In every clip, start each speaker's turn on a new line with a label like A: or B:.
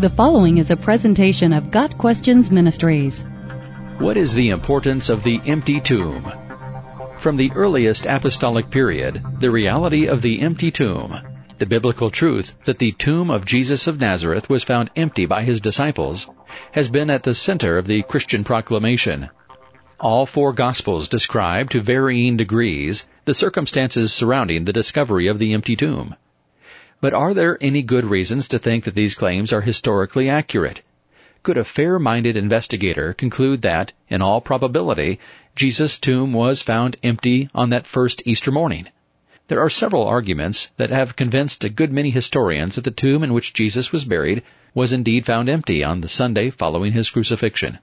A: The following is a presentation of Got Questions Ministries.
B: What is the importance of the empty tomb? From the earliest apostolic period, the reality of the empty tomb, the biblical truth that the tomb of Jesus of Nazareth was found empty by his disciples, has been at the center of the Christian proclamation. All four Gospels describe to varying degrees the circumstances surrounding the discovery of the empty tomb. But are there any good reasons to think that these claims are historically accurate? Could a fair-minded investigator conclude that, in all probability, Jesus' tomb was found empty on that first Easter morning? There are several arguments that have convinced a good many historians that the tomb in which Jesus was buried was indeed found empty on the Sunday following his crucifixion.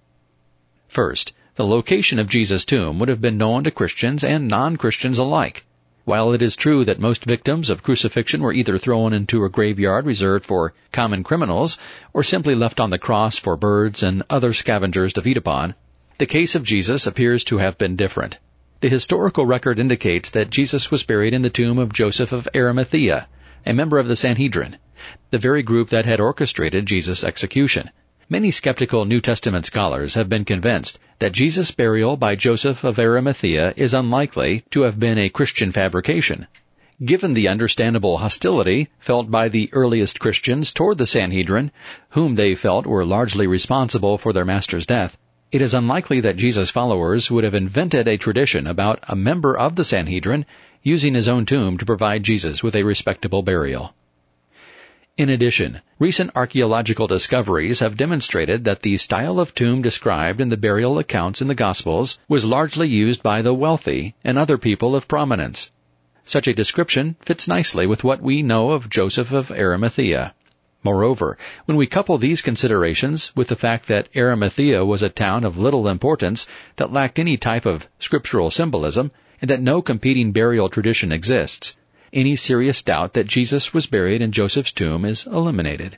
B: First, the location of Jesus' tomb would have been known to Christians and non-Christians alike. While it is true that most victims of crucifixion were either thrown into a graveyard reserved for common criminals or simply left on the cross for birds and other scavengers to feed upon, the case of Jesus appears to have been different. The historical record indicates that Jesus was buried in the tomb of Joseph of Arimathea, a member of the Sanhedrin, the very group that had orchestrated Jesus' execution. Many skeptical New Testament scholars have been convinced that Jesus' burial by Joseph of Arimathea is unlikely to have been a Christian fabrication. Given the understandable hostility felt by the earliest Christians toward the Sanhedrin, whom they felt were largely responsible for their master's death, it is unlikely that Jesus' followers would have invented a tradition about a member of the Sanhedrin using his own tomb to provide Jesus with a respectable burial. In addition, recent archaeological discoveries have demonstrated that the style of tomb described in the burial accounts in the Gospels was largely used by the wealthy and other people of prominence. Such a description fits nicely with what we know of Joseph of Arimathea. Moreover, when we couple these considerations with the fact that Arimathea was a town of little importance that lacked any type of scriptural symbolism, and that no competing burial tradition exists, any serious doubt that Jesus was buried in Joseph's tomb is eliminated.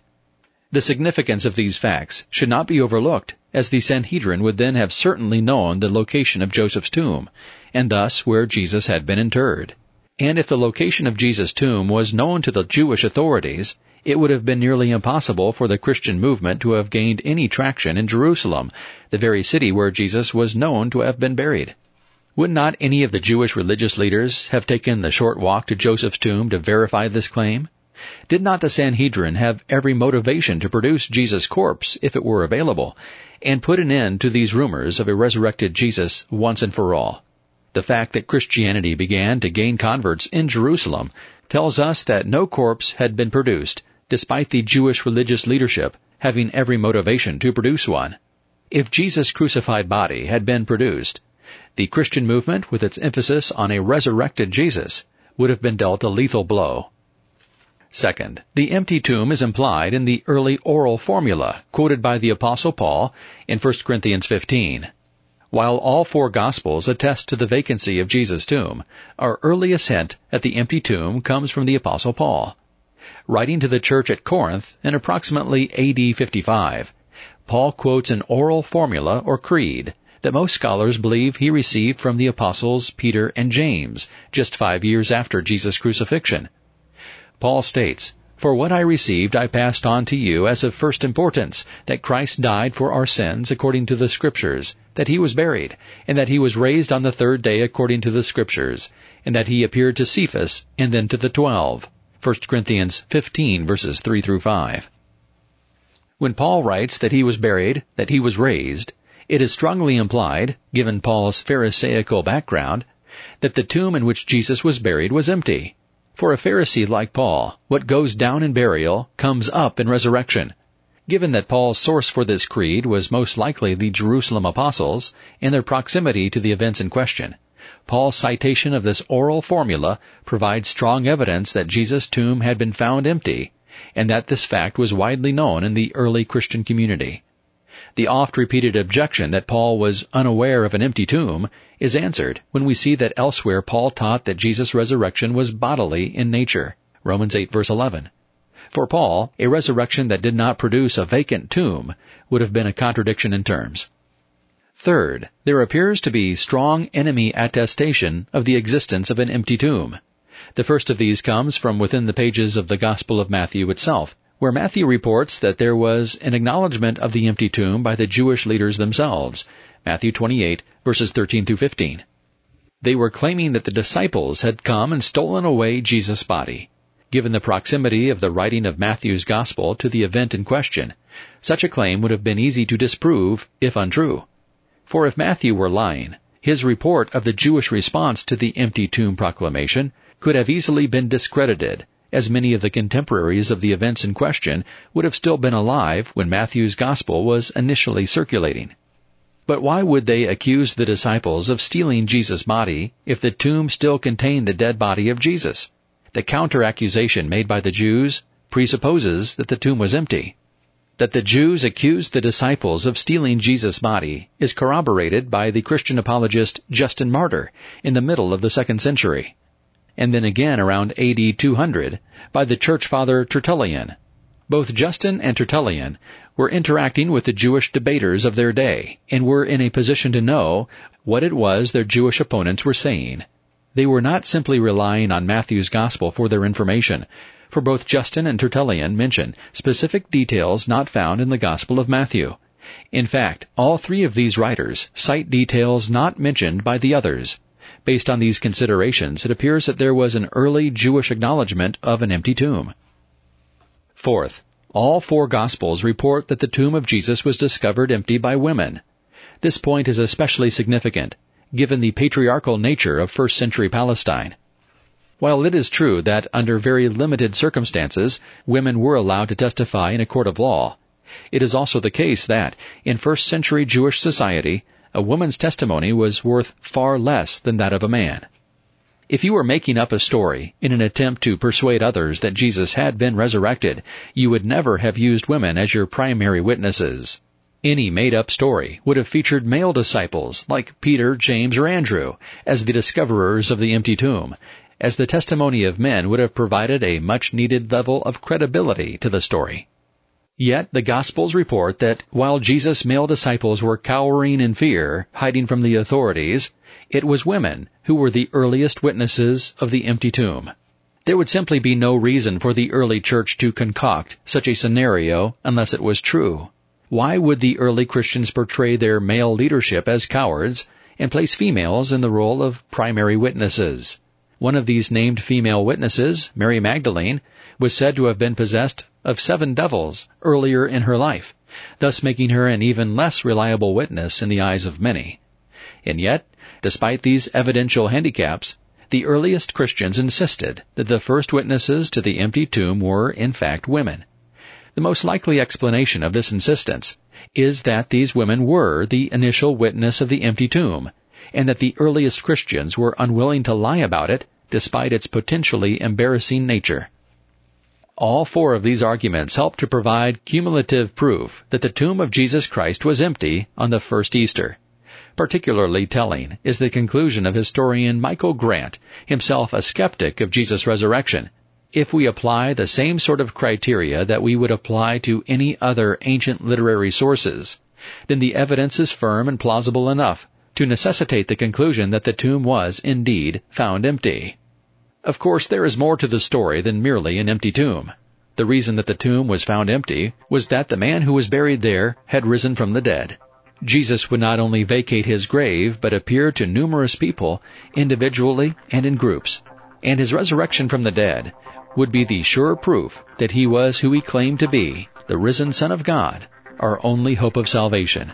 B: The significance of these facts should not be overlooked, as the Sanhedrin would then have certainly known the location of Joseph's tomb, and thus where Jesus had been interred. And if the location of Jesus' tomb was known to the Jewish authorities, it would have been nearly impossible for the Christian movement to have gained any traction in Jerusalem, the very city where Jesus was known to have been buried. Would not any of the Jewish religious leaders have taken the short walk to Joseph's tomb to verify this claim? Did not the Sanhedrin have every motivation to produce Jesus' corpse if it were available, and put an end to these rumors of a resurrected Jesus once and for all? The fact that Christianity began to gain converts in Jerusalem tells us that no corpse had been produced, despite the Jewish religious leadership having every motivation to produce one. If Jesus' crucified body had been produced, the Christian movement, with its emphasis on a resurrected Jesus, would have been dealt a lethal blow. Second, the empty tomb is implied in the early oral formula quoted by the Apostle Paul in 1 Corinthians 15. While all four Gospels attest to the vacancy of Jesus' tomb, our earliest hint at the empty tomb comes from the Apostle Paul. Writing to the church at Corinth in approximately AD 55, Paul quotes an oral formula or creed that most scholars believe he received from the apostles Peter and James, just five years after Jesus' crucifixion. Paul states, For what I received I passed on to you as of first importance, that Christ died for our sins according to the Scriptures, that he was buried, and that he was raised on the third day according to the Scriptures, and that he appeared to Cephas, and then to the twelve. 1 Corinthians 15 verses 3 through 5. When Paul writes that he was buried, that he was raised, it is strongly implied, given Paul's Pharisaical background, that the tomb in which Jesus was buried was empty. For a Pharisee like Paul, what goes down in burial comes up in resurrection. Given that Paul's source for this creed was most likely the Jerusalem apostles and their proximity to the events in question, Paul's citation of this oral formula provides strong evidence that Jesus' tomb had been found empty, and that this fact was widely known in the early Christian community. The oft-repeated objection that Paul was unaware of an empty tomb is answered when we see that elsewhere Paul taught that Jesus' resurrection was bodily in nature. Romans 8 verse 11. For Paul, a resurrection that did not produce a vacant tomb would have been a contradiction in terms. Third, there appears to be strong enemy attestation of the existence of an empty tomb. The first of these comes from within the pages of the Gospel of Matthew itself, where Matthew reports that there was an acknowledgement of the empty tomb by the Jewish leaders themselves. Matthew 28 verses 13 through 15. They were claiming that the disciples had come and stolen away Jesus' body. Given the proximity of the writing of Matthew's Gospel to the event in question, such a claim would have been easy to disprove, if untrue. For if Matthew were lying, his report of the Jewish response to the empty tomb proclamation could have easily been discredited, as many of the contemporaries of the events in question would have still been alive when Matthew's Gospel was initially circulating. But why would they accuse the disciples of stealing Jesus' body if the tomb still contained the dead body of Jesus? The counter accusation made by the Jews presupposes that the tomb was empty. That the Jews accused the disciples of stealing Jesus' body is corroborated by the Christian apologist Justin Martyr in the middle of the second century, and then again around AD 200 by the church father Tertullian. Both Justin and Tertullian were interacting with the Jewish debaters of their day and were in a position to know what it was their Jewish opponents were saying. They were not simply relying on Matthew's Gospel for their information, for both Justin and Tertullian mention specific details not found in the Gospel of Matthew. In fact, all three of these writers cite details not mentioned by the others. Based on these considerations, it appears that there was an early Jewish acknowledgement of an empty tomb. Fourth, all four Gospels report that the tomb of Jesus was discovered empty by women. This point is especially significant, given the patriarchal nature of first century Palestine. While it is true that under very limited circumstances women were allowed to testify in a court of law, it is also the case that, in first century Jewish society, a woman's testimony was worth far less than that of a man. If you were making up a story in an attempt to persuade others that Jesus had been resurrected, you would never have used women as your primary witnesses. Any made up story would have featured male disciples like Peter, James, or Andrew as the discoverers of the empty tomb, as the testimony of men would have provided a much needed level of credibility to the story. Yet the Gospels report that while Jesus' male disciples were cowering in fear, hiding from the authorities, it was women who were the earliest witnesses of the empty tomb. There would simply be no reason for the early church to concoct such a scenario unless it was true. Why would the early Christians portray their male leadership as cowards and place females in the role of primary witnesses? One of these named female witnesses, Mary Magdalene, was said to have been possessed of seven devils earlier in her life, thus making her an even less reliable witness in the eyes of many. And yet, Despite these evidential handicaps, the earliest Christians insisted that the first witnesses to the empty tomb were, in fact, women. The most likely explanation of this insistence is that these women were the initial witness of the empty tomb, and that the earliest Christians were unwilling to lie about it despite its potentially embarrassing nature. All four of these arguments help to provide cumulative proof that the tomb of Jesus Christ was empty on the first Easter. Particularly telling is the conclusion of historian Michael Grant, himself a skeptic of Jesus' resurrection. If we apply the same sort of criteria that we would apply to any other ancient literary sources, then the evidence is firm and plausible enough to necessitate the conclusion that the tomb was indeed found empty. Of course, there is more to the story than merely an empty tomb. The reason that the tomb was found empty was that the man who was buried there had risen from the dead. Jesus would not only vacate his grave, but appear to numerous people, individually and in groups. And his resurrection from the dead would be the sure proof that he was who he claimed to be, the risen Son of God, our only hope of salvation.